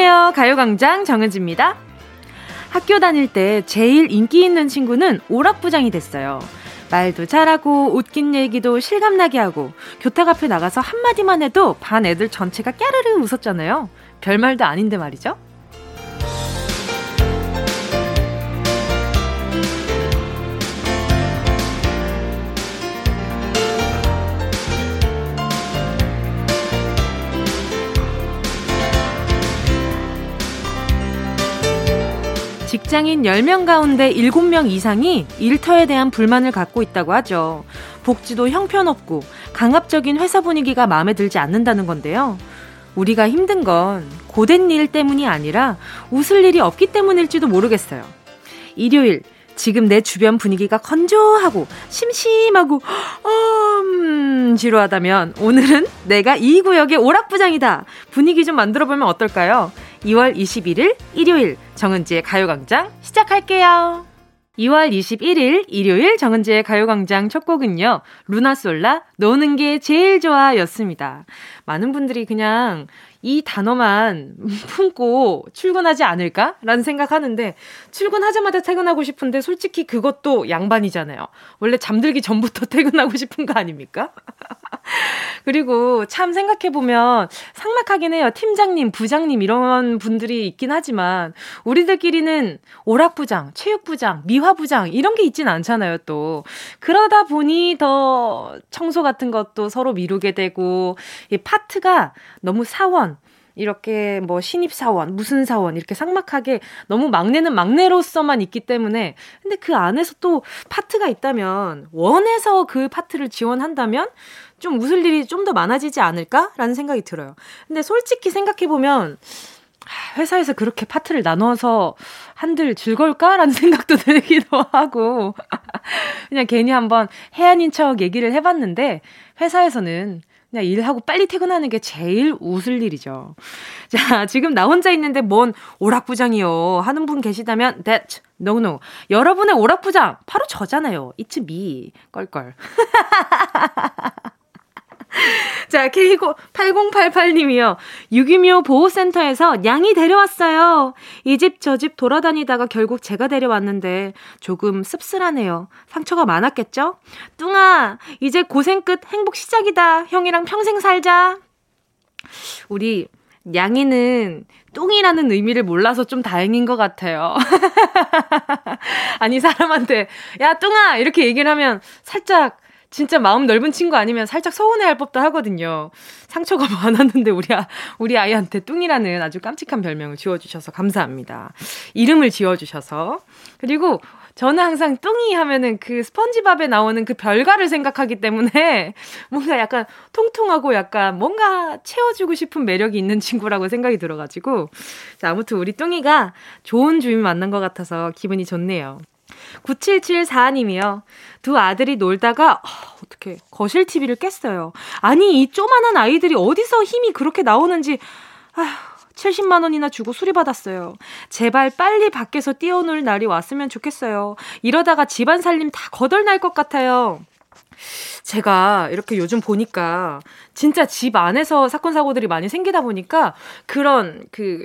안녕하세요. 가요광장 정은지입니다. 학교 다닐 때 제일 인기 있는 친구는 오락부장이 됐어요. 말도 잘하고 웃긴 얘기도 실감나게 하고 교탁 앞에 나가서 한마디만 해도 반 애들 전체가 깨르르 웃었잖아요. 별말도 아닌데 말이죠. 직장인 10명 가운데 7명 이상이 일터에 대한 불만을 갖고 있다고 하죠. 복지도 형편없고 강압적인 회사 분위기가 마음에 들지 않는다는 건데요. 우리가 힘든 건 고된 일 때문이 아니라 웃을 일이 없기 때문일지도 모르겠어요. 일요일, 지금 내 주변 분위기가 건조하고 심심하고 음, 지루하다면 오늘은 내가 이 구역의 오락부장이다. 분위기 좀 만들어 보면 어떨까요? 2월 21일 일요일 정은지의 가요광장 시작할게요. 2월 21일 일요일 정은지의 가요광장 첫 곡은요. 루나솔라 노는 게 제일 좋아 였습니다. 많은 분들이 그냥 이 단어만 품고 출근하지 않을까라는 생각하는데 출근하자마자 퇴근하고 싶은데 솔직히 그것도 양반이잖아요. 원래 잠들기 전부터 퇴근하고 싶은 거 아닙니까? 그리고 참 생각해보면 상막하긴 해요. 팀장님, 부장님 이런 분들이 있긴 하지만 우리들끼리는 오락부장, 체육부장, 미화부장 이런 게 있진 않잖아요, 또. 그러다 보니 더 청소 같은 것도 서로 미루게 되고 이 파 트가 너무 사원, 이렇게 뭐 신입사원, 무슨 사원 이렇게 삭막하게 너무 막내는 막내로서만 있기 때문에 근데 그 안에서 또 파트가 있다면 원해서 그 파트를 지원한다면 좀 웃을 일이 좀 더 많아지지 않을까라는 생각이 들어요. 근데 솔직히 생각해보면 회사에서 그렇게 파트를 나눠서 한들 즐거울까라는 생각도 들기도 하고 그냥 괜히 한번 해안인 척 얘기를 해봤는데 회사에서는 그냥 일하고 빨리 퇴근하는 게 제일 웃을 일이죠. 자, 지금 나 혼자 있는데 뭔 오락부장이요 하는 분 계시다면 that no no. 여러분의 오락부장 바로 저잖아요. It's me. 껄껄. 자, K8088님이요. 6.25 보호센터에서 양이 데려왔어요. 이 집 저 집 돌아다니다가 결국 제가 데려왔는데 조금 씁쓸하네요. 상처가 많았겠죠? 뚱아, 이제 고생 끝 행복 시작이다. 형이랑 평생 살자. 우리 양이는 뚱이라는 의미를 몰라서 좀 다행인 것 같아요. 아니, 사람한테, 야, 뚱아! 이렇게 얘기를 하면 살짝 진짜 마음 넓은 친구 아니면 살짝 서운해 할 법도 하거든요. 상처가 많았는데 우리, 아, 우리 아이한테 뚱이라는 아주 깜찍한 별명을 지어주셔서 감사합니다. 이름을 지어주셔서. 그리고 저는 항상 뚱이 하면은 그 스펀지밥에 나오는 그 별가를 생각하기 때문에 뭔가 약간 통통하고 약간 뭔가 채워주고 싶은 매력이 있는 친구라고 생각이 들어가지고. 자, 아무튼 우리 뚱이가 좋은 주인 만난 것 같아서 기분이 좋네요. 9774님이요. 두 아들이 놀다가 어, 어떻게 거실 TV를 깼어요. 아니 이 쪼만한 아이들이 어디서 힘이 그렇게 나오는지 아휴 70만 원이나 주고 수리받았어요. 제발 빨리 밖에서 뛰어놀 날이 왔으면 좋겠어요. 이러다가 집안 살림 다 거덜날 것 같아요. 제가 이렇게 요즘 보니까 진짜 집 안에서 사건 사고들이 많이 생기다 보니까 그런 그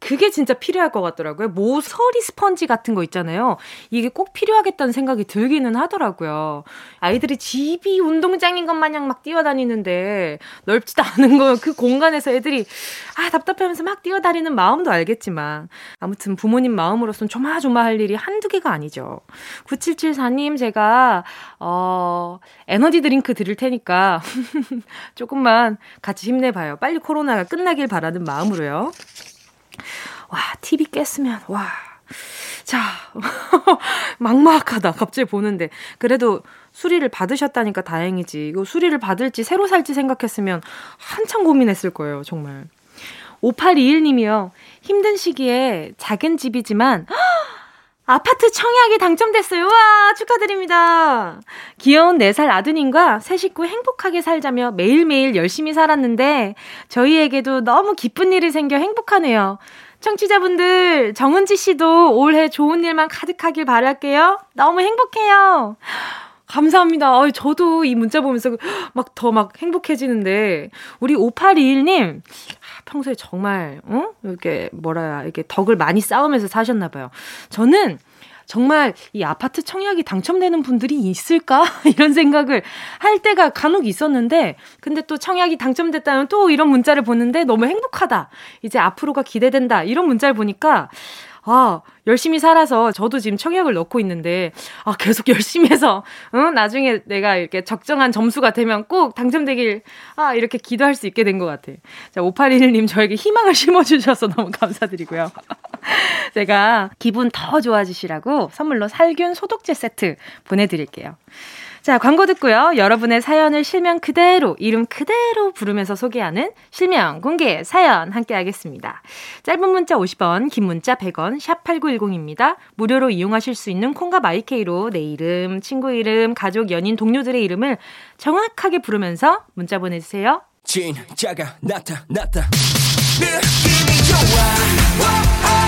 그게 진짜 필요할 것 같더라고요. 모서리 스펀지 같은 거 있잖아요. 이게 꼭 필요하겠다는 생각이 들기는 하더라고요. 아이들이 집이 운동장인 것 마냥 막 뛰어다니는데 넓지도 않은 거 그 공간에서 애들이 아 답답하면서 막 뛰어다니는 마음도 알겠지만 아무튼 부모님 마음으로선 조마조마할 일이 한두 개가 아니죠. 9774님 제가 어 에너지 드링크 드릴 테니까 조금만 같이 힘내봐요. 빨리 코로나가 끝나길 바라는 마음으로요. 와, TV 깼으면, 와. 자, 막막하다. 갑자기 보는데. 그래도 수리를 받으셨다니까 다행이지. 이거 수리를 받을지 새로 살지 생각했으면 한참 고민했을 거예요, 정말. 5821님이요. 힘든 시기에 작은 집이지만, 아파트 청약이 당첨됐어요. 와, 축하드립니다. 귀여운 4살 아드님과 새 식구 행복하게 살자며 매일매일 열심히 살았는데, 저희에게도 너무 기쁜 일이 생겨 행복하네요. 청취자분들, 정은지 씨도 올해 좋은 일만 가득하길 바랄게요. 너무 행복해요. 감사합니다. 어, 저도 이 문자 보면서 막 더막 막 행복해지는데, 우리 5821님, 평소에 정말, 어? 이렇게, 뭐라, 이렇게 덕을 많이 쌓으면서 사셨나 봐요. 저는 정말 이 아파트 청약이 당첨되는 분들이 있을까? 이런 생각을 할 때가 간혹 있었는데, 근데 또 청약이 당첨됐다면 또 이런 문자를 보는데 너무 행복하다. 이제 앞으로가 기대된다. 이런 문자를 보니까, 아, 열심히 살아서 저도 지금 청약을 넣고 있는데, 아, 계속 열심히 해서, 응? 나중에 내가 이렇게 적정한 점수가 되면 꼭 당첨되길, 아, 이렇게 기도할 수 있게 된 것 같아. 자, 5811님 저에게 희망을 심어주셔서 너무 감사드리고요. 제가 기분 더 좋아지시라고 선물로 살균 소독제 세트 보내드릴게요. 자, 광고 듣고요. 여러분의 사연을 실명 그대로, 이름 그대로 부르면서 소개하는 실명 공개 사연 함께 하겠습니다. 짧은 문자 50원, 긴 문자 100원, 샵 8910입니다. 무료로 이용하실 수 있는 콩과 마이케이로 내 이름, 친구 이름, 가족, 연인, 동료들의 이름을 정확하게 부르면서 문자 보내주세요. 진짜가 나타났다. 느낌이 좋아.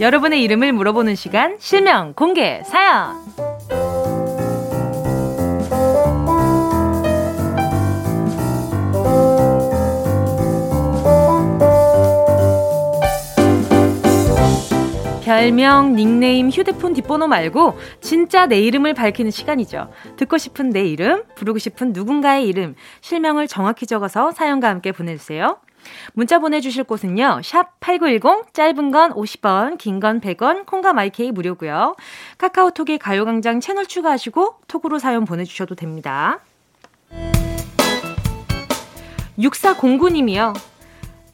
여러분의 이름을 물어보는 시간, 실명 공개 사연. 별명, 닉네임, 휴대폰 뒷번호 말고 진짜 내 이름을 밝히는 시간이죠. 듣고 싶은 내 이름, 부르고 싶은 누군가의 이름, 실명을 정확히 적어서 사연과 함께 보내주세요. 문자 보내주실 곳은요. 샵 8910, 짧은 건 50원, 긴 건 100원, 콩과 마이케이 무료고요. 카카오톡에 가요광장 채널 추가하시고 톡으로 사연 보내주셔도 됩니다. 6409님이요.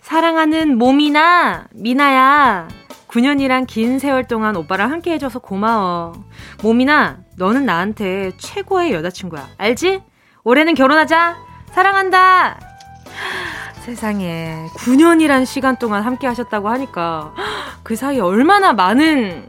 사랑하는 몸이나 미나야. 9년이란 긴 세월 동안 오빠랑 함께 해줘서 고마워. 몸이나 너는 나한테 최고의 여자친구야. 알지? 올해는 결혼하자. 사랑한다. 세상에 9년이란 시간 동안 함께 하셨다고 하니까 그 사이에 얼마나 많은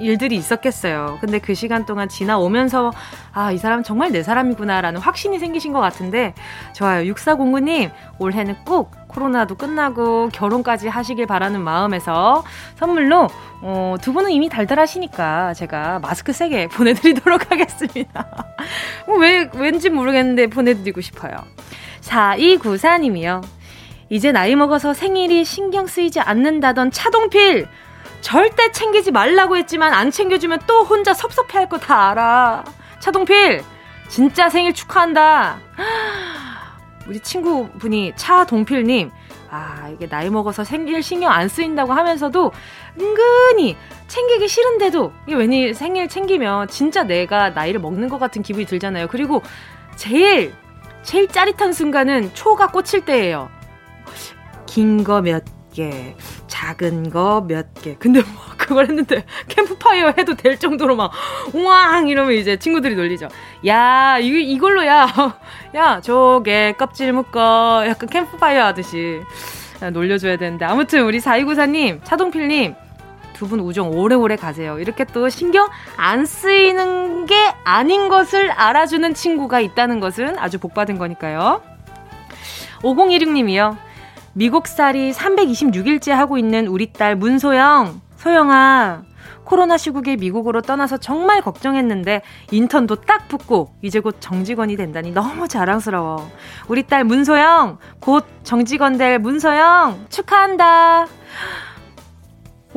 일들이 있었겠어요. 근데 그 시간 동안 지나오면서 아, 이 사람 정말 내 사람이구나라는 확신이 생기신 것 같은데 좋아요. 6409님 올해는 꼭 코로나도 끝나고 결혼까지 하시길 바라는 마음에서 선물로 어, 두 분은 이미 달달하시니까 제가 마스크 세게 보내드리도록 하겠습니다. 왜 왠지 모르겠는데 보내드리고 싶어요. 4294님이요. 이제 나이 먹어서 생일이 신경 쓰이지 않는다던 차동필! 절대 챙기지 말라고 했지만 안 챙겨주면 또 혼자 섭섭해 할 거 다 알아. 차동필! 진짜 생일 축하한다! 우리 친구분이 차동필님, 아, 이게 나이 먹어서 생일 신경 안 쓰인다고 하면서도 은근히 챙기기 싫은데도 이게 왠지 생일 챙기면 진짜 내가 나이를 먹는 것 같은 기분이 들잖아요. 그리고 제일, 제일 짜릿한 순간은 초가 꽂힐 때예요. 긴 거 몇 개, 작은 거 몇 개. 근데 뭐 그걸 했는데 캠프파이어 해도 될 정도로 막 우왕 이러면 이제 친구들이 놀리죠. 야, 이 이걸로 야. 야, 저게 껍질 묶어. 약간 캠프파이어 하듯이 놀려줘야 되는데. 아무튼 우리 4294님, 차동필님, 두분 우정 오래오래 가세요. 이렇게 또 신경 안 쓰이는 게 아닌 것을 알아주는 친구가 있다는 것은 아주 복받은 거니까요. 5016님이요. 미국살이 326일째 하고 있는 우리 딸 문소영. 소영아, 코로나 시국에 미국으로 떠나서 정말 걱정했는데 인턴도 딱 붙고 이제 곧 정직원이 된다니 너무 자랑스러워. 우리 딸 문소영, 곧 정직원 될 문소영 축하한다.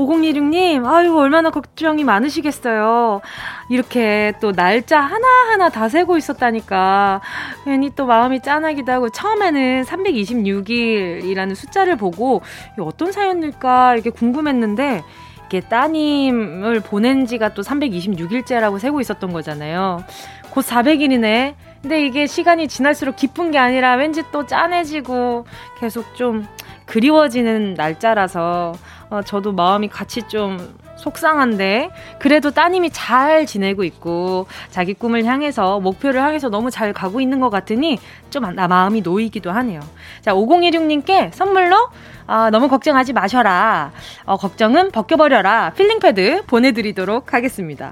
5016님, 아유, 얼마나 걱정이 많으시겠어요. 이렇게 또 날짜 하나하나 다 세고 있었다니까. 괜히 또 마음이 짠하기도 하고, 처음에는 326일이라는 숫자를 보고, 어떤 사연일까, 이렇게 궁금했는데, 이게 따님을 보낸 지가 또 326일째라고 세고 있었던 거잖아요. 곧 400일이네. 근데 이게 시간이 지날수록 기쁜 게 아니라 왠지 또 짠해지고 계속 좀 그리워지는 날짜라서 어, 저도 마음이 같이 좀 속상한데 그래도 따님이 잘 지내고 있고 자기 꿈을 향해서 목표를 향해서 너무 잘 가고 있는 것 같으니 좀 나 마음이 놓이기도 하네요. 자 5016님께 선물로 아, 너무 걱정하지 마셔라. 어, 걱정은 벗겨버려라. 필링 패드 보내드리도록 하겠습니다.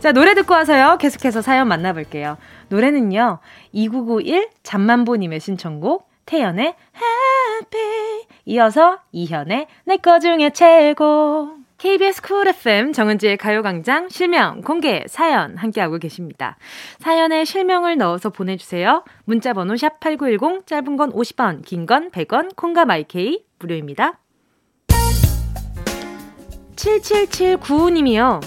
자 노래 듣고 와서요. 계속해서 사연 만나볼게요. 노래는요 2991 잠만보님의 신청곡 태연의 Happy 이어서 이현의 내 거 중에 최고 KBS 쿨 FM 정은지의 가요광장 실명 공개 사연 함께하고 계십니다. 사연에 실명을 넣어서 보내주세요. 문자번호 샵8910 짧은 건 50원 긴 건 100원 콩과 마이케이 무료입니다. 7779님이요.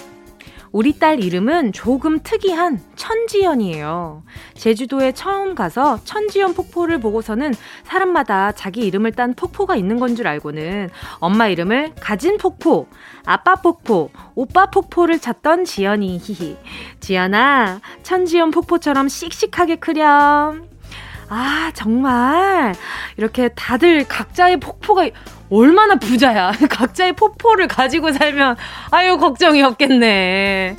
우리 딸 이름은 조금 특이한 천지연이에요. 제주도에 처음 가서 천지연 폭포를 보고서는 사람마다 자기 이름을 딴 폭포가 있는 건 줄 알고는 엄마 이름을 가진 폭포, 아빠 폭포, 오빠 폭포를 찾던 지연이 히히. 지연아, 천지연 폭포처럼 씩씩하게 크렴. 아, 정말 이렇게 다들 각자의 폭포가 얼마나 부자야. 각자의 포포를 가지고 살면, 아유, 걱정이 없겠네.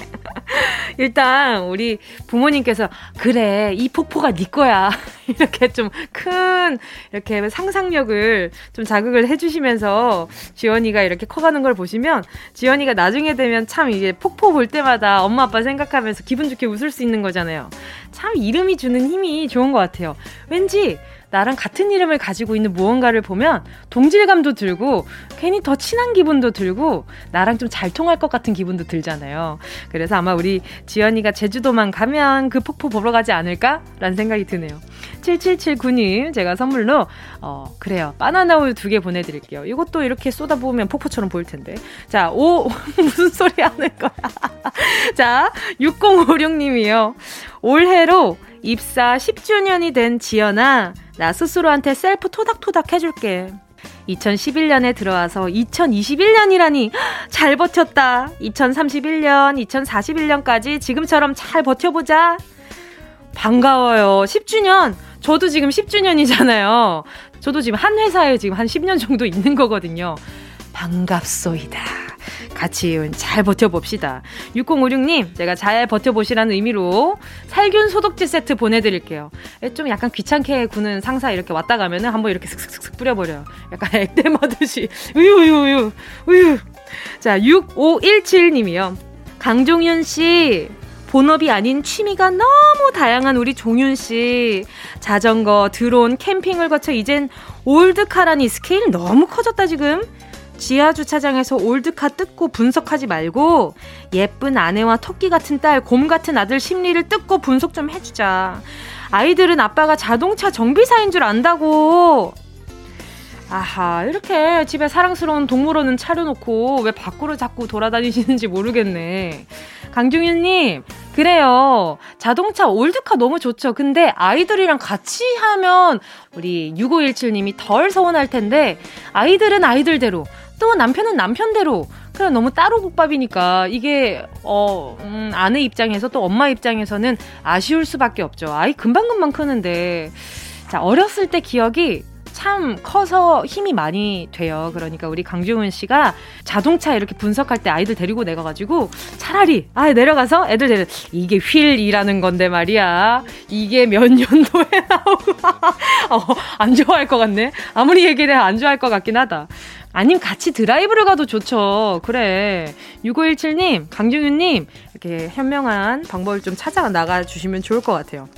일단, 우리 부모님께서, 그래, 이 폭포가 네 거야. 이렇게 좀 큰, 이렇게 상상력을 좀 자극을 해주시면서, 지연이가 이렇게 커가는 걸 보시면, 지연이가 나중에 되면 참 이게 폭포 볼 때마다 엄마 아빠 생각하면서 기분 좋게 웃을 수 있는 거잖아요. 참 이름이 주는 힘이 좋은 것 같아요. 왠지, 나랑 같은 이름을 가지고 있는 무언가를 보면 동질감도 들고 괜히 더 친한 기분도 들고 나랑 좀 잘 통할 것 같은 기분도 들잖아요. 그래서 아마 우리 지연이가 제주도만 가면 그 폭포 보러 가지 않을까라는 생각이 드네요. 7779님 제가 선물로 어 그래요 바나나 우유 두 개 보내드릴게요. 이것도 이렇게 쏟아부으면 폭포처럼 보일 텐데. 자, 오 무슨 소리 하는 거야? 자, 6056님이요. 올해로 입사 10주년이 된 지연아, 나 스스로한테 셀프 토닥토닥 해줄게. 2011년에 들어와서 2021년이라니 잘 버텼다. 2031년, 2041년까지 지금처럼 잘 버텨보자. 반가워요. 10주년. 저도 지금 10주년이잖아요. 저도 지금 한 회사에 지금 한 10년 정도 있는 거거든요. 반갑소이다. 같이 잘 버텨봅시다. 6056님, 제가 잘 버텨보시라는 의미로 살균 소독제 세트 보내드릴게요. 좀 약간 귀찮게 구는 상사 이렇게 왔다 가면은 한번 이렇게 슥슥슥 뿌려버려요. 약간 액땜하듯이. 우유, 우유, 우유, 우유. 자, 6517님이요. 강종윤 씨, 본업이 아닌 취미가 너무 다양한 우리 종윤 씨. 자전거, 드론, 캠핑을 거쳐 이젠 old car라니 스케일 너무 커졌다 지금. 지하 주차장에서 old car 뜯고 분석하지 말고 예쁜 아내와 토끼 같은 딸, 곰 같은 아들 심리를 뜯고 분석 좀 해주자. 아이들은 아빠가 자동차 정비사인 줄 안다고. 아하, 이렇게 집에 사랑스러운 동물원은 차려놓고 왜 밖으로 자꾸 돌아다니시는지 모르겠네. 강종윤님, 그래요. 자동차 old car 너무 좋죠. 근데 아이들이랑 같이 하면 우리 6517님이 덜 서운할 텐데 아이들은 아이들대로 또 남편은 남편대로 그냥 너무 따로 국밥이니까 이게 어 음, 아내 입장에서 또 엄마 입장에서는 아쉬울 수밖에 없죠. 아이 금방 금방 크는데 자 어렸을 때 기억이 참 커서 힘이 많이 돼요. 그러니까 우리 강주은 씨가 자동차 이렇게 분석할 때 아이들 데리고 내가가지고 차라리 아 내려가서 애들 데려 이게 휠이라는 건데 말이야. 이게 몇 년도에 나오고 어, 안 좋아할 것 같네. 아무리 얘기를 안 좋아할 것 같긴 하다. 아니면 같이 드라이브를 가도 좋죠. 그래. 6517님, 강정윤님, 이렇게 현명한 방법을 좀 찾아 나가 주시면 좋을 것 같아요.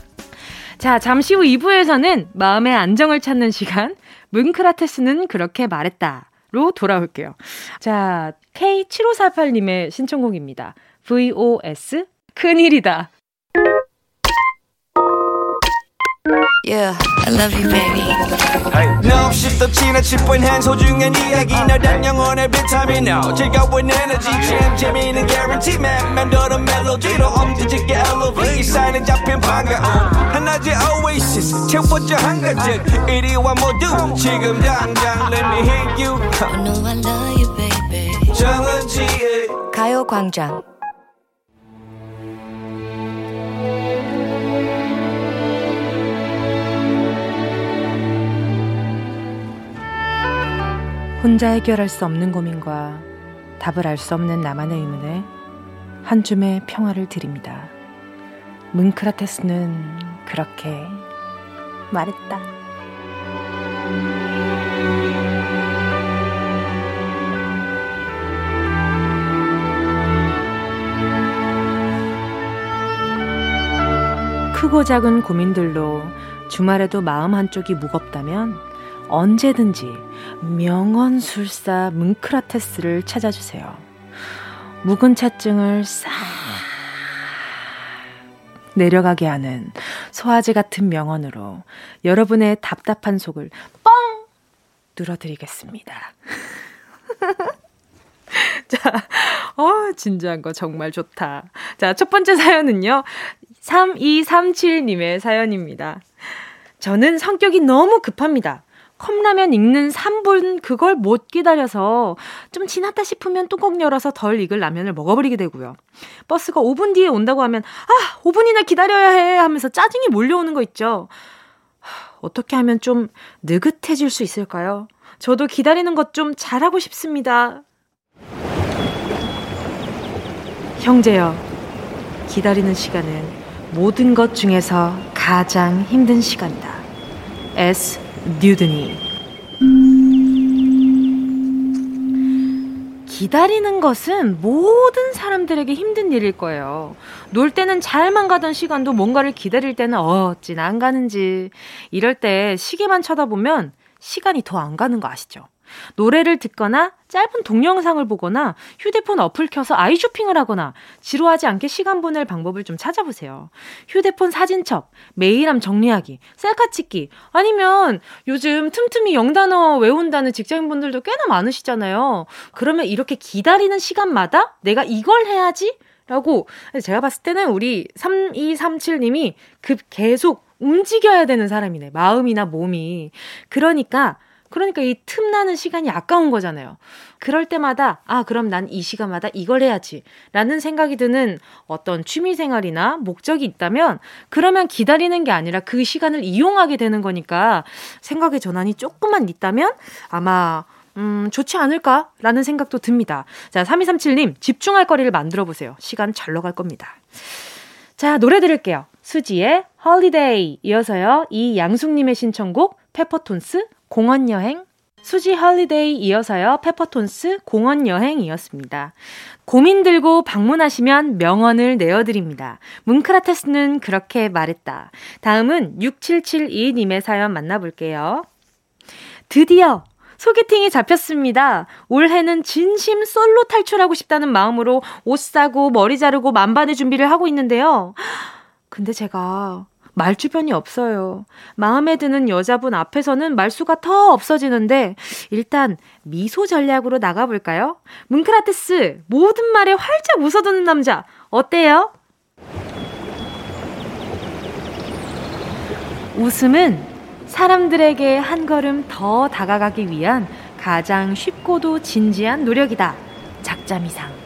자, 잠시 후 2부에서는 마음의 안정을 찾는 시간, 문크라테스는 그렇게 말했다. 로 돌아올게요. 자, K7548님의 신청곡입니다. VOS, 큰일이다. Yeah, I love you, baby. No, shift the china chip when hands hold you and 이야기 너란 영혼의 비타민 now. 즐거운 에너지 참 재미있는 guarantee man. 맴도는 멜로디로 엄지짓게 elevate. 이 사인은 잡힌 반가움. 하나의 oasis 채워져 한가득. 이리와 모두 지금 당장 let me hit you. I know I love you, baby. 정은지의 가요광장. 혼자 해결할 수 없는 고민과 답을 알 수 없는 나만의 의문에 한 줌의 평화를 드립니다. 문크라테스는 그렇게 말했다. 크고 작은 고민들로 주말에도 마음 한쪽이 무겁다면 언제든지 명언술사 문크라테스를 찾아주세요. 묵은 차증을 싹 내려가게 하는 소화제 같은 명언으로 여러분의 답답한 속을 뻥 뚫어드리겠습니다. 자, 어, 진지한 거 정말 좋다. 자, 첫 번째 사연은요. 3237님의 사연입니다. 저는 성격이 너무 급합니다. 컵라면 익는 3분 그걸 못 기다려서 좀 지났다 싶으면 뚜껑 열어서 덜 익을 라면을 먹어버리게 되고요. 버스가 5분 뒤에 온다고 하면 아 5분이나 기다려야 해 하면서 짜증이 몰려오는 거 있죠. 어떻게 하면 좀 느긋해질 수 있을까요? 저도 기다리는 것 좀 잘하고 싶습니다. 형제여, 기다리는 시간은 모든 것 중에서 가장 힘든 시간이다. S. 뉴드니. 기다리는 것은 모든 사람들에게 힘든 일일 거예요. 놀 때는 잘만 가던 시간도 뭔가를 기다릴 때는 어찌나 안 가는지. 이럴 때 시계만 쳐다보면 시간이 더 안 가는 거 아시죠? 노래를 듣거나 짧은 동영상을 보거나 휴대폰 어플 켜서 아이 쇼핑을 하거나 지루하지 않게 시간 보낼 방법을 좀 찾아보세요. 휴대폰 사진첩, 메일함 정리하기, 셀카 찍기, 아니면 요즘 틈틈이 영단어 외운다는 직장인분들도 꽤나 많으시잖아요. 그러면 이렇게 기다리는 시간마다 내가 이걸 해야지? 라고 제가 봤을 때는 우리 3237님이 급 계속 움직여야 되는 사람이네. 마음이나 몸이. 그러니까 그러니까 이 틈나는 시간이 아까운 거잖아요. 그럴 때마다, 아, 그럼 난 이 시간마다 이걸 해야지. 라는 생각이 드는 어떤 취미 생활이나 목적이 있다면, 그러면 기다리는 게 아니라 그 시간을 이용하게 되는 거니까 생각의 전환이 조금만 있다면 아마 음, 좋지 않을까라는 생각도 듭니다. 자, 3237님, 집중할 거리를 만들어 보세요. 시간 절로 갈 겁니다. 자, 노래 들을게요. 수지의 Holiday 이어서요. 이양숙님의 신청곡 페퍼톤스 공원 여행 수지 Holiday 이어서요. 페퍼톤스 공원 여행이었습니다. 고민 들고 방문하시면 명언을 내어드립니다. 뭉크라테스는 그렇게 말했다. 다음은 6772님의 사연 만나볼게요. 드디어 소개팅이 잡혔습니다. 올해는 진심 솔로 탈출하고 싶다는 마음으로 옷 사고 머리 자르고 만반의 준비를 하고 있는데요. 근데 제가 말 주변이 없어요. 마음에 드는 여자분 앞에서는 말수가 더 없어지는데 일단 미소 전략으로 나가볼까요? 문크라테스 모든 말에 활짝 웃어두는 남자 어때요? 웃음은 사람들에게 한 걸음 더 다가가기 위한 가장 쉽고도 진지한 노력이다. 작자미상.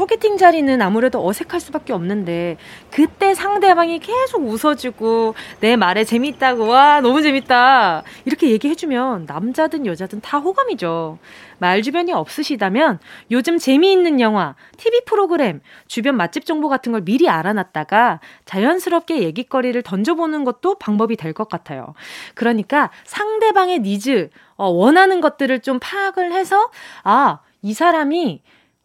소개팅 자리는 아무래도 어색할 수밖에 없는데 그때 상대방이 계속 웃어주고 내 말에 재밌다고 와 너무 재밌다 이렇게 얘기해주면 남자든 여자든 다 호감이죠. 말 주변이 없으시다면 요즘 재미있는 영화, TV 프로그램, 주변 맛집 정보 같은 걸 미리 알아놨다가 자연스럽게 얘기거리를 던져보는 것도 방법이 될 것 같아요. 그러니까 상대방의 니즈, 어, 원하는 것들을 좀 파악을 해서 아, 이 사람이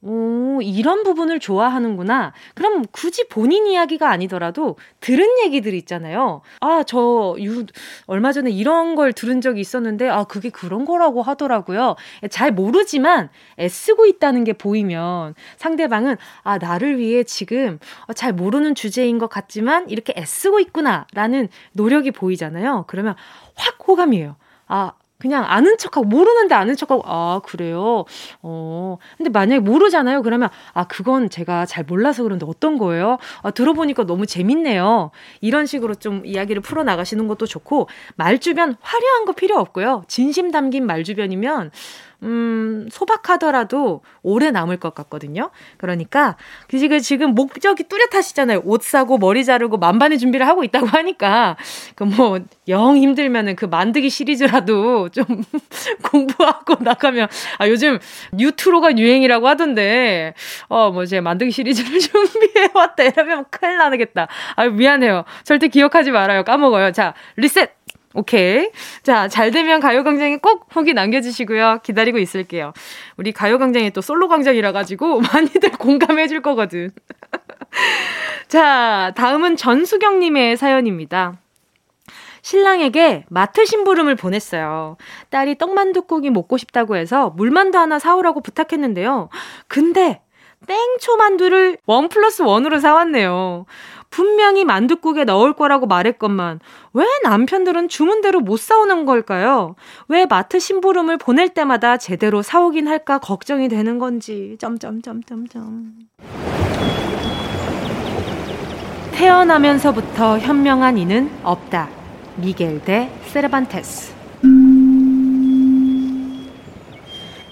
오, 이런 부분을 좋아하는구나. 그럼 굳이 본인 이야기가 아니더라도 들은 얘기들 있잖아요. 아, 저, 유, 얼마 전에 이런 걸 들은 적이 있었는데, 아, 그게 그런 거라고 하더라고요. 잘 모르지만 애쓰고 있다는 게 보이면 상대방은, 아, 나를 위해 지금 잘 모르는 주제인 것 같지만 이렇게 애쓰고 있구나. 라는 노력이 보이잖아요. 그러면 확 호감이에요. 아, 그냥 아는 척하고 모르는데 아는 척하고 아 그래요? 어. 근데 만약에 모르잖아요? 그러면 아 그건 제가 잘 몰라서 그런데 어떤 거예요? 아 들어보니까 너무 재밌네요. 이런 식으로 좀 이야기를 풀어 나가시는 것도 좋고 말 주변 화려한 거 필요 없고요. 진심 담긴 말 주변이면 음, 소박하더라도 오래 남을 것 같거든요. 그러니까, 그 지금 목적이 뚜렷하시잖아요. 옷 사고, 머리 자르고, 만반의 준비를 하고 있다고 하니까, 그 뭐, 영 힘들면은 그 만들기 시리즈라도 좀 공부하고 나가면, 아, 요즘 뉴트로가 유행이라고 하던데, 어, 뭐, 제 만들기 시리즈를 준비해 왔다. 이러면 큰일 나겠다. 아, 미안해요. 절대 기억하지 말아요. 까먹어요. 자, 리셋! 오케이. 자, 잘 되면 가요광장에 꼭 후기 남겨주시고요. 기다리고 있을게요. 우리 가요광장이 또 솔로광장이라 가지고 많이들 공감해 줄 거거든. 자, 다음은 전수경님의 사연입니다. 신랑에게 마트 심부름을 보냈어요. 딸이 떡만둣국이 먹고 싶다고 해서 물만두 하나 사오라고 부탁했는데요. 근데 땡초 만두를 원 플러스 원으로 사왔네요. 분명히 만둣국에 넣을 거라고 말했건만 왜 남편들은 주문대로 못 사오는 걸까요? 왜 마트 심부름을 보낼 때마다 제대로 사오긴 할까 걱정이 되는 건지 점점점점점 태어나면서부터 현명한 이는 없다. 미겔 대 세르반테스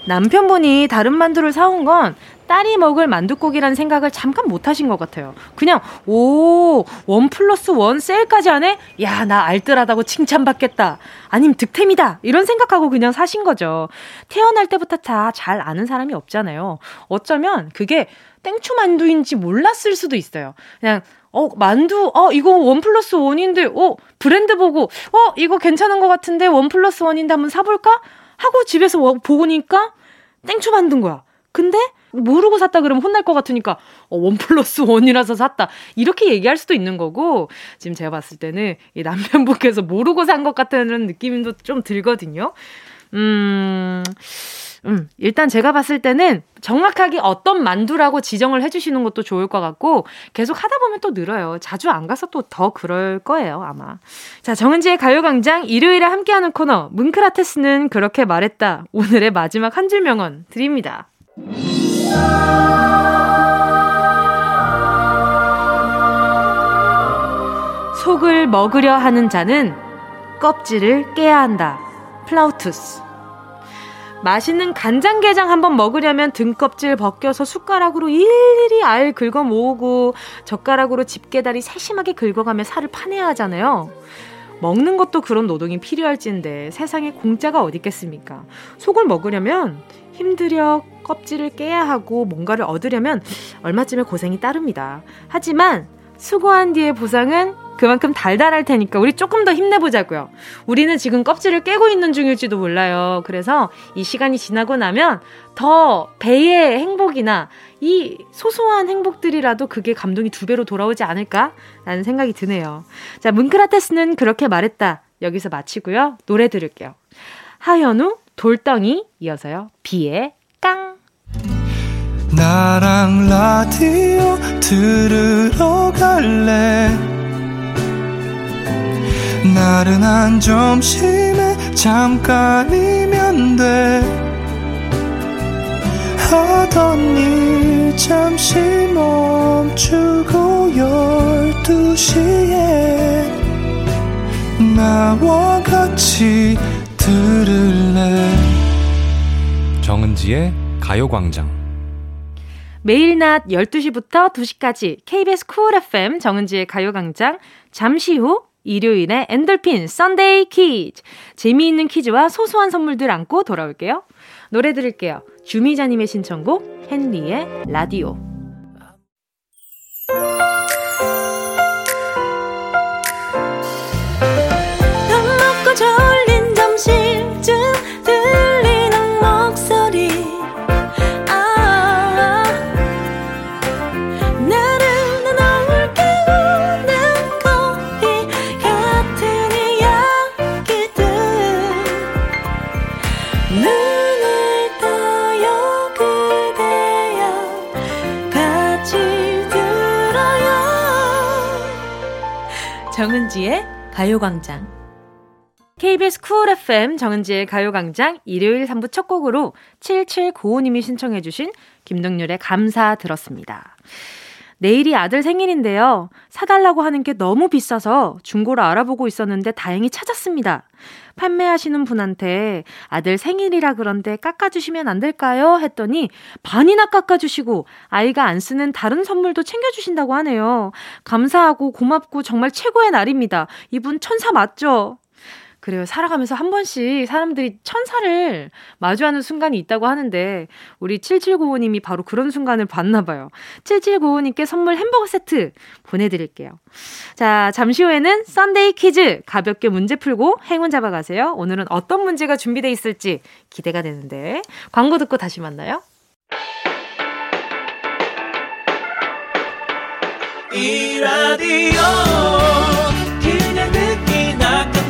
남편분이 다른 만두를 사온 건 딸이 먹을 만두국이라는 생각을 잠깐 못 하신 것 같아요. 그냥, 오, 원 플러스 원 세일까지 하네? 야, 나 알뜰하다고 칭찬받겠다. 아님 득템이다. 이런 생각하고 그냥 사신 거죠. 태어날 때부터 다 잘 아는 사람이 없잖아요. 어쩌면 그게 땡초 만두인지 몰랐을 수도 있어요. 그냥, 어, 만두, 어, 이거 one plus one인데, 어, 브랜드 보고, 어, 이거 괜찮은 것 같은데 one plus one인데 한번 사볼까? 하고 집에서 보니까 땡초 만두인 거야. 근데 모르고 샀다 그러면 혼날 것 같으니까 어, one plus one이라서 샀다 이렇게 얘기할 수도 있는 거고 지금 제가 봤을 때는 이 남편분께서 모르고 산 것 같은 느낌도 좀 들거든요. 음. 음, 일단 제가 봤을 때는 정확하게 어떤 만두라고 지정을 해주시는 것도 좋을 것 같고, 계속 하다 보면 또 늘어요. 자주 안 가서 또 더 그럴 거예요, 아마. 자, 정은지의 가요광장 일요일에 함께하는 코너, 뭉크라테스는 그렇게 말했다. 오늘의 마지막 한 줄 명언 드립니다. 속을 먹으려 하는 자는 껍질을 깨야 한다. 플라우투스. 맛있는 간장게장 한번 먹으려면 등껍질 벗겨서 숟가락으로 일일이 알 긁어 모으고 젓가락으로 집게다리 세심하게 긁어가며 살을 파내야 하잖아요. 먹는 것도 그런 노동이 필요할진데 세상에 공짜가 어디 있겠습니까? 속을 먹으려면 힘들여 껍질을 깨야 하고 뭔가를 얻으려면 얼마쯤의 고생이 따릅니다. 하지만 수고한 뒤의 보상은 그만큼 달달할 테니까 우리 조금 더 힘내보자고요. 우리는 지금 껍질을 깨고 있는 중일지도 몰라요. 그래서 이 시간이 지나고 나면 더 배의 행복이나 이 소소한 행복들이라도 그게 감동이 두 배로 돌아오지 않을까라는 생각이 드네요. 자, 문크라테스는 그렇게 말했다. 여기서 마치고요. 노래 들을게요. 하현우 돌덩이 이어서요. 비의 깡. 나랑 라디오 들으러 갈래. 나른한 점심에 잠깐이면 돼. 하던 일 잠시 멈추고 열두 시에 나와 같이 들을래? 정은지의 가요광장. 매일 낮 12시부터 2시까지 KBS 쿨 FM 정은지의 가요광장. 잠시 후 일요일에 엔돌핀 Sunday 퀴즈 재미있는 퀴즈와 소소한 선물들 안고 돌아올게요. 노래 들을게요. 주미자님의 신청곡 헨리의 라디오 정은지의 가요광장. KBS 쿨 FM 정은지의 가요광장 일요일 3부 첫 곡으로 7795님이 신청해주신 김동률의 감사 들었습니다. 내일이 아들 생일인데요. 사달라고 하는 게 너무 비싸서 중고로 알아보고 있었는데 다행히 찾았습니다. 판매하시는 분한테 아들 생일이라 그런데 깎아주시면 안 될까요? 했더니 반이나 깎아주시고 아이가 안 쓰는 다른 선물도 챙겨주신다고 하네요. 감사하고 고맙고 정말 최고의 날입니다. 이분 천사 맞죠? 그래요. 살아가면서 한 번씩 사람들이 천사를 마주하는 순간이 있다고 하는데 우리 7795님이 바로 그런 순간을 봤나 봐요. 7795님께 선물 햄버거 세트 보내드릴게요. 자, 잠시 후에는 Sunday 퀴즈 가볍게 문제 풀고 행운 잡아가세요. 오늘은 어떤 문제가 준비돼 있을지 기대가 되는데 광고 듣고 다시 만나요. 이 라디오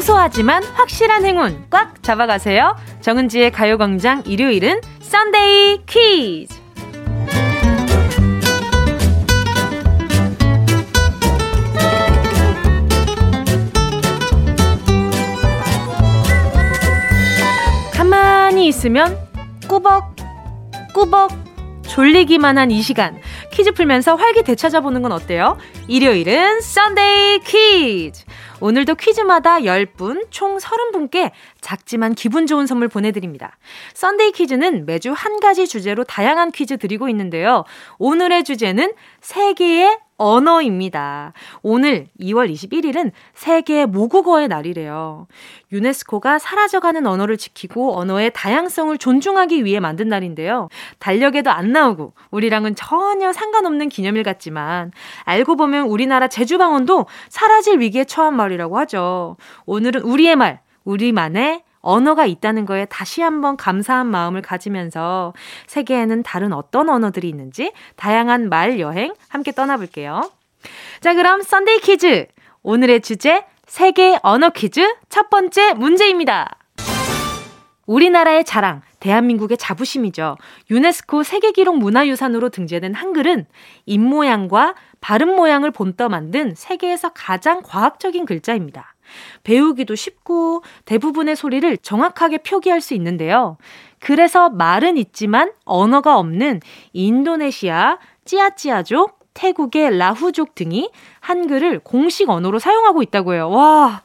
소소하지만 확실한 행운 꽉 잡아가세요. 정은지의 가요광장 일요일은 썬데이 퀴즈. 가만히 있으면 꾸벅 꾸벅 졸리기만 한 이 시간 퀴즈 풀면서 활기 되찾아보는 건 어때요? 일요일은 Sunday 퀴즈 오늘도 퀴즈마다 10분, 총 30분께 작지만 기분 좋은 선물 보내드립니다. Sunday 퀴즈는 매주 한 가지 주제로 다양한 퀴즈 드리고 있는데요. 오늘의 주제는 세계의 언어입니다. 오늘 2월 21일은 세계 모국어의 날이래요. 유네스코가 사라져가는 언어를 지키고 언어의 다양성을 존중하기 위해 만든 날인데요. 달력에도 안 나오고 우리랑은 전혀 상관없는 기념일 같지만 알고 보면 우리나라 제주방언도 사라질 위기에 처한 말이라고 하죠. 오늘은 우리의 말, 우리만의 언어가 있다는 거에 다시 한번 감사한 마음을 가지면서 세계에는 다른 어떤 언어들이 있는지 다양한 말 여행 함께 떠나볼게요. 자, 그럼 Sunday 퀴즈. 오늘의 주제 세계 언어 퀴즈 첫 번째 문제입니다. 우리나라의 자랑, 대한민국의 자부심이죠. 유네스코 세계기록 문화유산으로 등재된 한글은 입모양과 발음 모양을 본떠 만든 세계에서 가장 과학적인 글자입니다. 배우기도 쉽고 대부분의 소리를 정확하게 표기할 수 있는데요. 그래서 말은 있지만 언어가 없는 인도네시아, 찌아찌아족, 태국의 라후족 등이 한글을 공식 언어로 사용하고 있다고 해요. 와,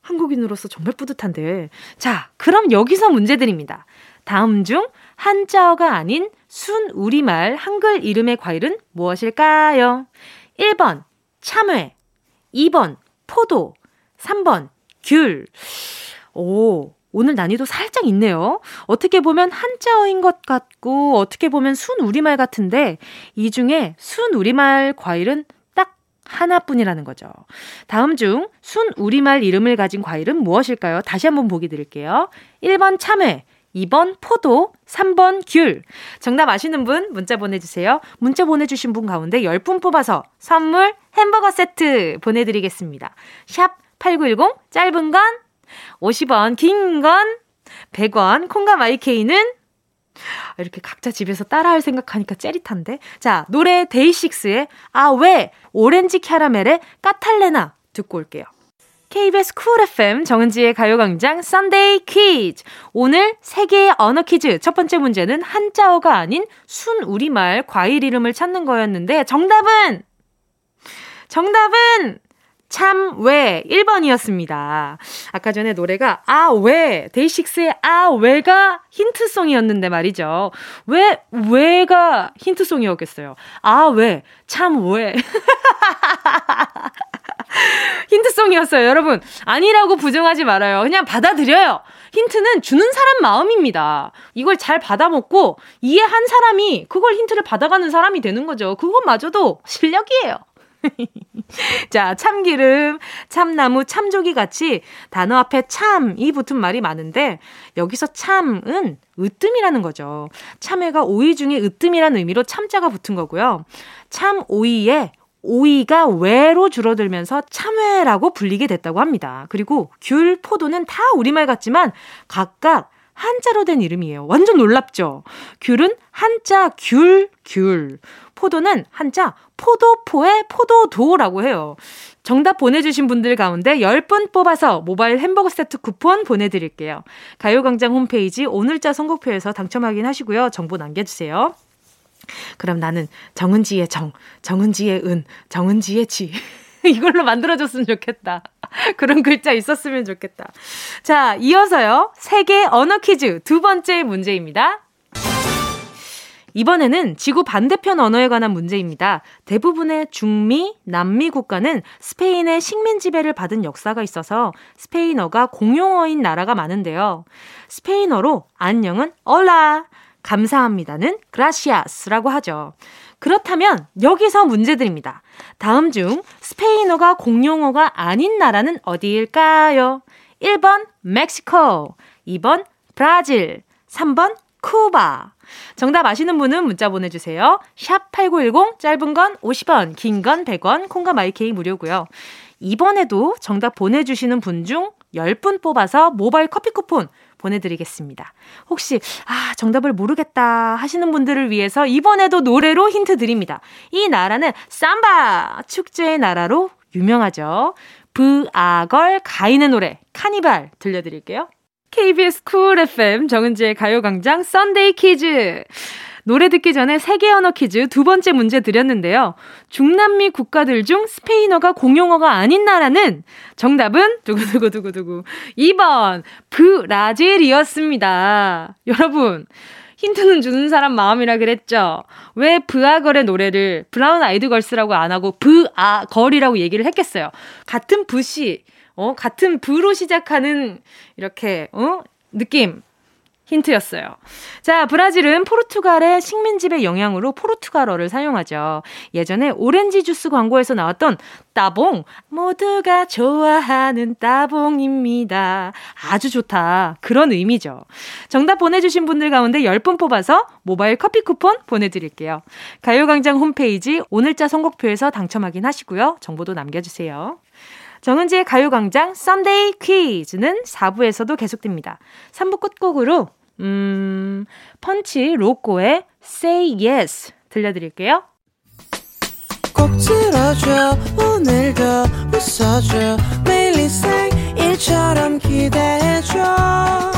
한국인으로서 정말 뿌듯한데. 자, 그럼 여기서 문제 드립니다. 다음 중 한자어가 아닌 순 우리말 한글 이름의 과일은 무엇일까요? 1번 참외, 2번 포도, 3번, 귤. 오, 오늘 난이도 살짝 있네요. 어떻게 보면 한자어인 것 같고, 어떻게 보면 순 우리말 같은데, 이 중에 순 우리말 과일은 딱 하나뿐이라는 거죠. 다음 중 순 우리말 이름을 가진 과일은 무엇일까요? 다시 한번 보기 드릴게요. 1번 참외, 2번 포도, 3번 귤. 정답 아시는 분 문자 보내주세요. 문자 보내주신 분 가운데 10분 뽑아서 선물 햄버거 세트 보내드리겠습니다. 샵 8910 짧은 건 50원, 긴 건 100원, 콩과 마이케이는 이렇게 각자 집에서 따라할 생각하니까 째릿한데. 자, 노래 데이식스의 아, 왜? 오렌지 캐러멜의 까탈레나 듣고 올게요. KBS Cool FM 정은지의 가요광장 Sunday 퀴즈. 오늘 세계의 언어 퀴즈. 첫 번째 문제는 한자어가 아닌 순 우리말 과일 이름을 찾는 거였는데 정답은 정답은 참, 왜, 1번이었습니다. 아까 전에 노래가, 아, 왜, 데이식스의 아, 왜가 힌트송이었는데 말이죠. 왜, 왜가 힌트송이었겠어요. 아, 왜, 참, 왜. 힌트송이었어요, 여러분. 아니라고 부정하지 말아요. 그냥 받아들여요. 힌트는 주는 사람 마음입니다. 이걸 잘 받아먹고 이해한 사람이 그걸 힌트를 받아가는 사람이 되는 거죠. 그것마저도 실력이에요. 자, 참기름, 참나무, 참조기 같이 단어 앞에 참이 붙은 말이 많은데 여기서 참은 으뜸이라는 거죠. 참외가 오이 중에 으뜸이라는 의미로 참자가 붙은 거고요. 참 오이에 오이가 외로 줄어들면서 참외라고 불리게 됐다고 합니다. 그리고 귤, 포도는 다 우리말 같지만 각각 한자로 된 이름이에요. 완전 놀랍죠? 귤은 한자 귤, 귤. 포도는 한자 포도포의 포도도라고 해요. 정답 보내주신 분들 가운데 10분 뽑아서 모바일 햄버거 세트 쿠폰 보내드릴게요. 가요광장 홈페이지 오늘자 선곡표에서 당첨 확인하시고요. 정보 남겨주세요. 그럼 나는 정은지의 정, 정은지의 은, 정은지의 지. 이걸로 만들어줬으면 좋겠다. 그런 글자 있었으면 좋겠다. 자, 이어서요. 세계 언어 퀴즈 두 번째 문제입니다. 이번에는 지구 반대편 언어에 관한 문제입니다. 대부분의 중미, 남미 국가는 스페인의 식민 지배를 받은 역사가 있어서 스페인어가 공용어인 나라가 많은데요. 스페인어로 안녕은 얼라, 감사합니다는 gracias라고 하죠. 그렇다면 여기서 문제 드립니다. 다음 중 스페인어가 공용어가 아닌 나라는 어디일까요? 1번 멕시코, 2번 브라질, 3번 쿠바. 정답 아시는 분은 문자 보내주세요. 샵 8910, 짧은 건 50원, 긴 건 100원, 콩과 마이케이 무료고요. 이번에도 정답 보내주시는 분 중 10분 뽑아서 모바일 커피 쿠폰 보내드리겠습니다. 혹시, 아, 정답을 모르겠다 하시는 분들을 위해서 이번에도 노래로 힌트 드립니다. 이 나라는 삼바! 축제의 나라로 유명하죠. 브아걸 가인의 노래, 카니발 들려드릴게요. KBS Cool FM 정은지의 가요광장 Sunday 퀴즈. 노래 듣기 전에 세계 언어 퀴즈 두 번째 문제 드렸는데요. 중남미 국가들 중 스페인어가 공용어가 아닌 나라는 정답은 두구두구두구두구 2번 브라질이었습니다. 여러분 힌트는 주는 사람 마음이라 그랬죠. 왜 브아걸의 노래를 Brown Eyed Girls라고 안 하고 브아걸이라고 얘기를 했겠어요. 같은 부시 어, 같은 부로 시작하는 이렇게, 어, 느낌. 힌트였어요. 자, 브라질은 포르투갈의 식민지배 영향으로 포르투갈어를 사용하죠. 예전에 오렌지 주스 광고에서 나왔던 따봉, 모두가 좋아하는 따봉입니다. 아주 좋다. 그런 의미죠. 정답 보내주신 분들 가운데 10분 뽑아서 모바일 커피 쿠폰 보내드릴게요. 가요광장 홈페이지 오늘자 선곡표에서 당첨 확인하시고요. 정보도 남겨주세요. 정은지의 가요광장 썬데이 퀴즈는 4부에서도 계속됩니다. 3부 끝곡으로 음, 펀치 로꼬의 Say Yes 들려드릴게요. 꼭 들어줘 오늘도 웃어줘 매일 일처럼 기대해줘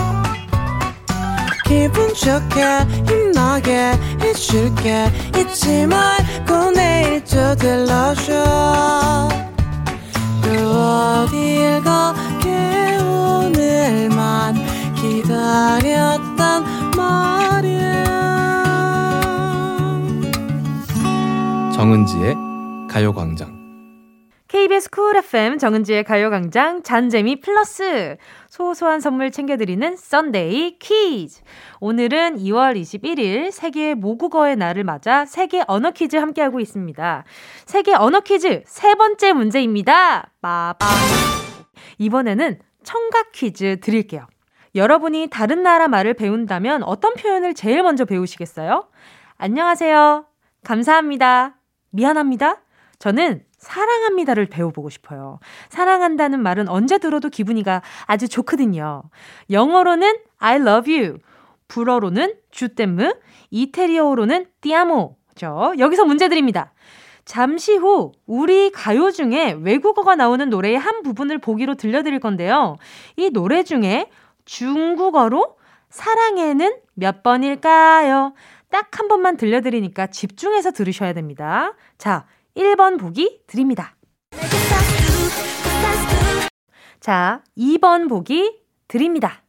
기분 좋게 힘나게 해줄게 잊지 말고 내일 또 들러줘 정은지의 가요광장 KBS 쿨 FM 정은지의 가요광장 잔재미 플러스 소소한 선물 챙겨드리는 Sunday 퀴즈. 오늘은 2월 21일 세계 모국어의 날을 맞아 세계 언어 퀴즈 함께하고 있습니다. 세계 언어 퀴즈 세 번째 문제입니다. 빠밤. 이번에는 청각 퀴즈 드릴게요. 여러분이 다른 나라 말을 배운다면 어떤 표현을 제일 먼저 배우시겠어요? 안녕하세요. 감사합니다. 미안합니다. 저는 사랑합니다를 배워보고 싶어요. 사랑한다는 말은 언제 들어도 기분이가 아주 좋거든요. 영어로는 I love you. 불어로는 주댐무. 이태리어로는 띠아모죠. 여기서 문제 드립니다. 잠시 후 우리 가요 중에 외국어가 나오는 노래의 한 부분을 보기로 들려드릴 건데요. 이 노래 중에 중국어로 사랑해는 몇 번일까요? 딱 한 번만 들려드리니까 집중해서 들으셔야 됩니다. 자, 1번 보기 드립니다. 자, 2번 보기 드립니다.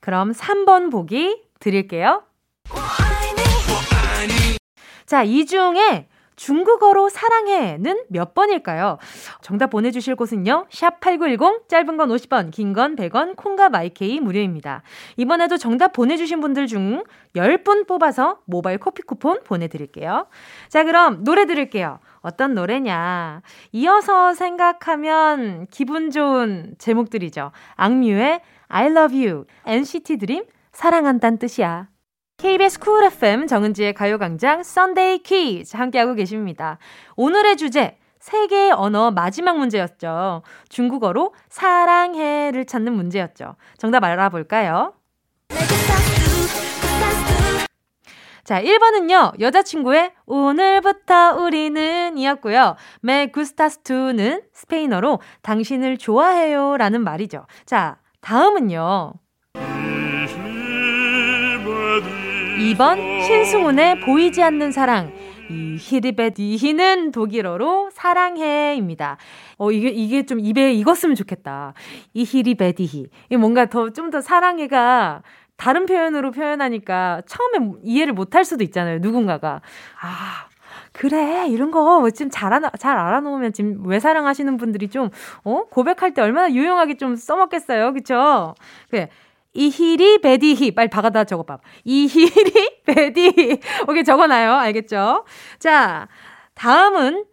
그럼 3번 보기 드릴게요. 자, 이 중에 중국어로 사랑해는 몇 번일까요? 정답 보내주실 곳은요. 샵 8910, 짧은 건 50원, 긴 건 100원, 콩과 마이케이 무료입니다. 이번에도 정답 보내주신 분들 중 10분 뽑아서 모바일 커피 쿠폰 보내드릴게요. 자, 그럼 노래 들을게요. 어떤 노래냐. 이어서 생각하면 기분 좋은 제목들이죠. AKMU의 I love you, NCT DREAM, 사랑한다는 뜻이야. KBS Cool FM 정은지의 가요광장 Sunday 퀴즈 함께하고 계십니다. 오늘의 주제 세계의 언어 마지막 문제였죠. 중국어로 사랑해를 찾는 문제였죠. 정답 알아볼까요? 자, 1번은요, 여자친구의 오늘부터 우리는 이었고요. 메 구스타스2는 스페인어로 당신을 좋아해요 라는 말이죠. 자, 다음은요. 2번 신승훈의 보이지 않는 사랑 이 히리베디히는 독일어로 사랑해입니다. 어 이게 이게 좀 입에 익었으면 좋겠다. 이 히리베디히 이 뭔가 더 좀 더 사랑해가 다른 표현으로 표현하니까 처음에 이해를 못할 수도 있잖아요. 누군가가 아 그래 이런 거 지금 잘, 알아, 잘 알아놓으면 지금 왜 사랑하시는 분들이 좀 어? 고백할 때 얼마나 유용하게 좀 써먹겠어요 그쵸? 그래 이히리 베디히 빨리 박아다 적어봐. 이히리 베디히 오케이 적어놔요. 알겠죠? 자 다음은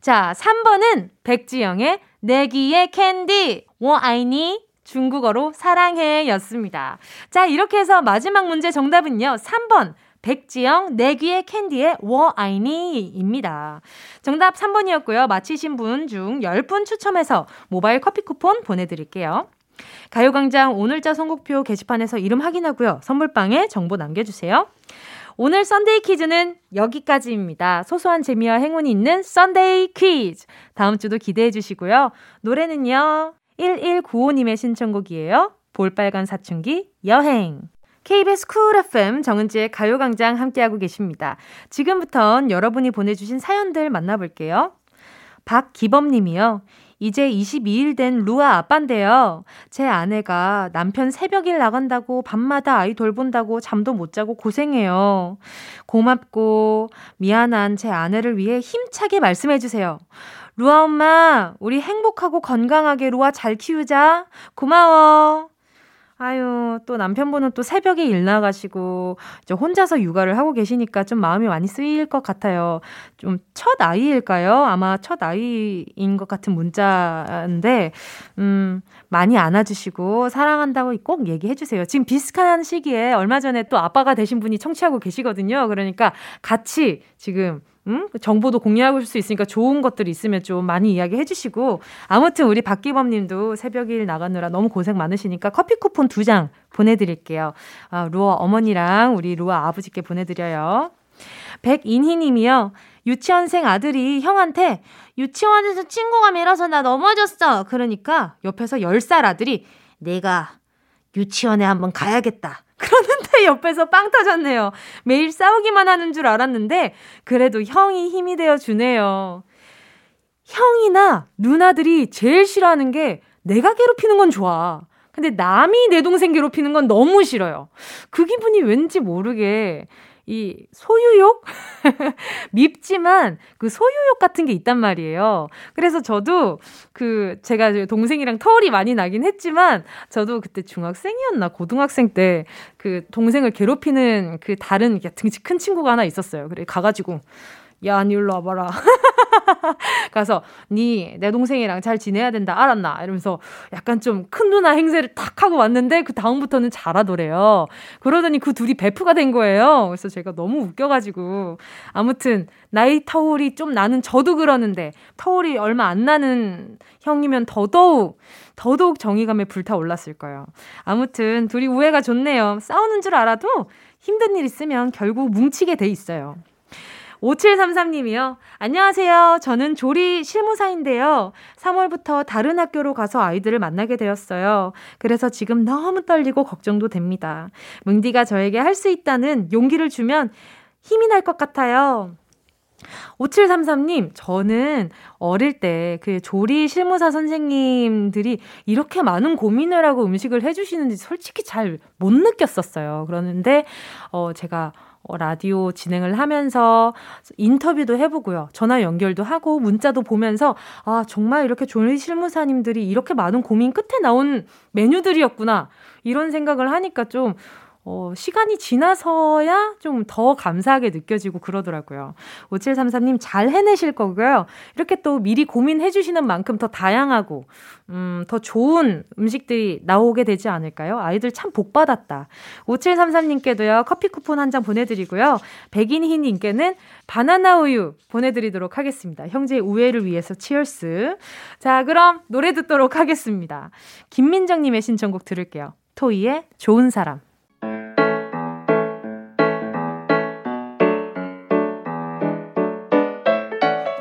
자 3번은 백지영의 내 귀의 캔디 我爱你 중국어로 사랑해 였습니다. 자 이렇게 해서 마지막 문제 정답은요 3번 백지영 내귀의 캔디의 워아이니입니다. 정답 3번이었고요. 맞히신 분 중 10분 추첨해서 모바일 커피 쿠폰 보내드릴게요. 가요광장 오늘자 선곡표 게시판에서 이름 확인하고요. 선물방에 정보 남겨주세요. 오늘 Sunday 퀴즈는 여기까지입니다. 소소한 재미와 행운이 있는 Sunday 퀴즈. 다음 주도 기대해 주시고요. 노래는요. 1195님의 신청곡이에요. 볼빨간 사춘기 여행. KBS Cool FM 정은지의 가요광장 함께하고 계십니다. 지금부턴 여러분이 보내주신 사연들 만나볼게요. 박기범 님이요. 이제 22일 된 루아 아빠인데요. 제 아내가 남편 새벽일 나간다고 밤마다 아이 돌본다고 잠도 못 자고 고생해요. 고맙고 미안한 제 아내를 위해 힘차게 말씀해주세요. 루아 엄마, 우리 행복하고 건강하게 루아 잘 키우자. 고마워. 아유, 또 남편분은 또 새벽에 일 나가시고, 이제 혼자서 육아를 하고 계시니까 좀 마음이 많이 쓰일 것 같아요. 좀 첫 아이일까요? 아마 첫 아이인 것 같은 문자인데, 음, 많이 안아주시고, 사랑한다고 꼭 얘기해주세요. 지금 비슷한 시기에 얼마 전에 또 아빠가 되신 분이 청취하고 계시거든요. 그러니까 같이 지금 음? 정보도 공유하고 수 있으니까 좋은 것들이 있으면 좀 많이 이야기해 주시고 아무튼 우리 박기범 님도 새벽 일 나가느라 너무 고생 많으시니까 커피 쿠폰 두 장 보내드릴게요. 아, 루어 어머니랑 우리 루어 아버지께 보내드려요. 백인희 님이요. 유치원생 아들이 형한테 유치원에서 친구가 밀어서 나 넘어졌어. 그러니까 옆에서 10살 아들이 내가 유치원에 한번 가야겠다. 그러는데 옆에서 빵 터졌네요. 매일 싸우기만 하는 줄 알았는데 그래도 형이 힘이 되어 주네요. 형이나 누나들이 제일 싫어하는 게 내가 괴롭히는 건 좋아. 근데 남이 내 동생 괴롭히는 건 너무 싫어요. 그 기분이 왠지 모르게 이 소유욕? 밉지만 그 소유욕 같은 게 있단 말이에요. 그래서 저도 그 제가 동생이랑 터울이 많이 나긴 했지만 저도 그때 중학생이었나 고등학생 때 그 동생을 괴롭히는 그 다른 등치 큰 친구가 하나 있었어요. 그래 가가지고 야, 니 일로 와봐라. 가서, 니, 내 동생이랑 잘 지내야 된다, 알았나? 이러면서 약간 좀 큰 누나 행세를 탁 하고 왔는데, 그 다음부터는 잘하더래요. 그러더니 그 둘이 베프가 된 거예요. 그래서 제가 너무 웃겨가지고. 아무튼, 나이 터울이 좀 나는 저도 그러는데, 터울이 얼마 안 나는 형이면 더더욱, 더더욱 정의감에 불타올랐을 거예요. 아무튼, 둘이 우애가 좋네요. 싸우는 줄 알아도 힘든 일 있으면 결국 뭉치게 돼 있어요. 5733님이요. 안녕하세요. 저는 조리 실무사인데요. 3월부터 다른 학교로 가서 아이들을 만나게 되었어요. 그래서 지금 너무 떨리고 걱정도 됩니다. 뭉디가 저에게 할 수 있다는 용기를 주면 힘이 날 것 같아요. 5733님, 저는 어릴 때 그 조리 실무사 선생님들이 이렇게 많은 고민을 하고 음식을 해주시는지 솔직히 잘 못 느꼈었어요. 그러는데, 어, 제가 어, 라디오 진행을 하면서 인터뷰도 해보고요. 전화 연결도 하고 문자도 보면서 아, 정말 이렇게 조리 실무사님들이 이렇게 많은 고민 끝에 나온 메뉴들이었구나. 이런 생각을 하니까 좀 어, 시간이 지나서야 좀 더 감사하게 느껴지고 그러더라고요. 5733님 잘 해내실 거고요. 이렇게 또 미리 고민해 주시는 만큼 더 다양하고, 음, 더 좋은 음식들이 나오게 되지 않을까요? 아이들 참 복받았다. 5733님께도요, 커피 쿠폰 한 장 보내드리고요. 백인희님께는 바나나 우유 보내드리도록 하겠습니다. 형제의 우애를 위해서 치얼스. 자, 그럼 노래 듣도록 하겠습니다. 김민정님의 신청곡 들을게요. 토이의 좋은 사람.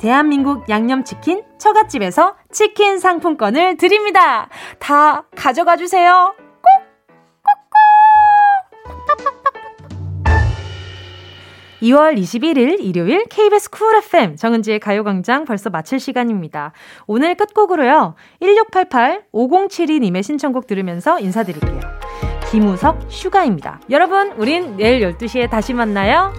대한민국 양념치킨 처갓집에서 치킨 상품권을 드립니다. 다 가져가 주세요. 꼭! 꼭 꼭! 2월 21일 일요일 KBS 쿨 FM 정은지의 가요광장 벌써 마칠 시간입니다. 오늘 끝곡으로요. 1688-5072님의 신청곡 들으면서 인사드릴게요. 김우석 슈가입니다. 여러분, 우린 내일 12시에 다시 만나요.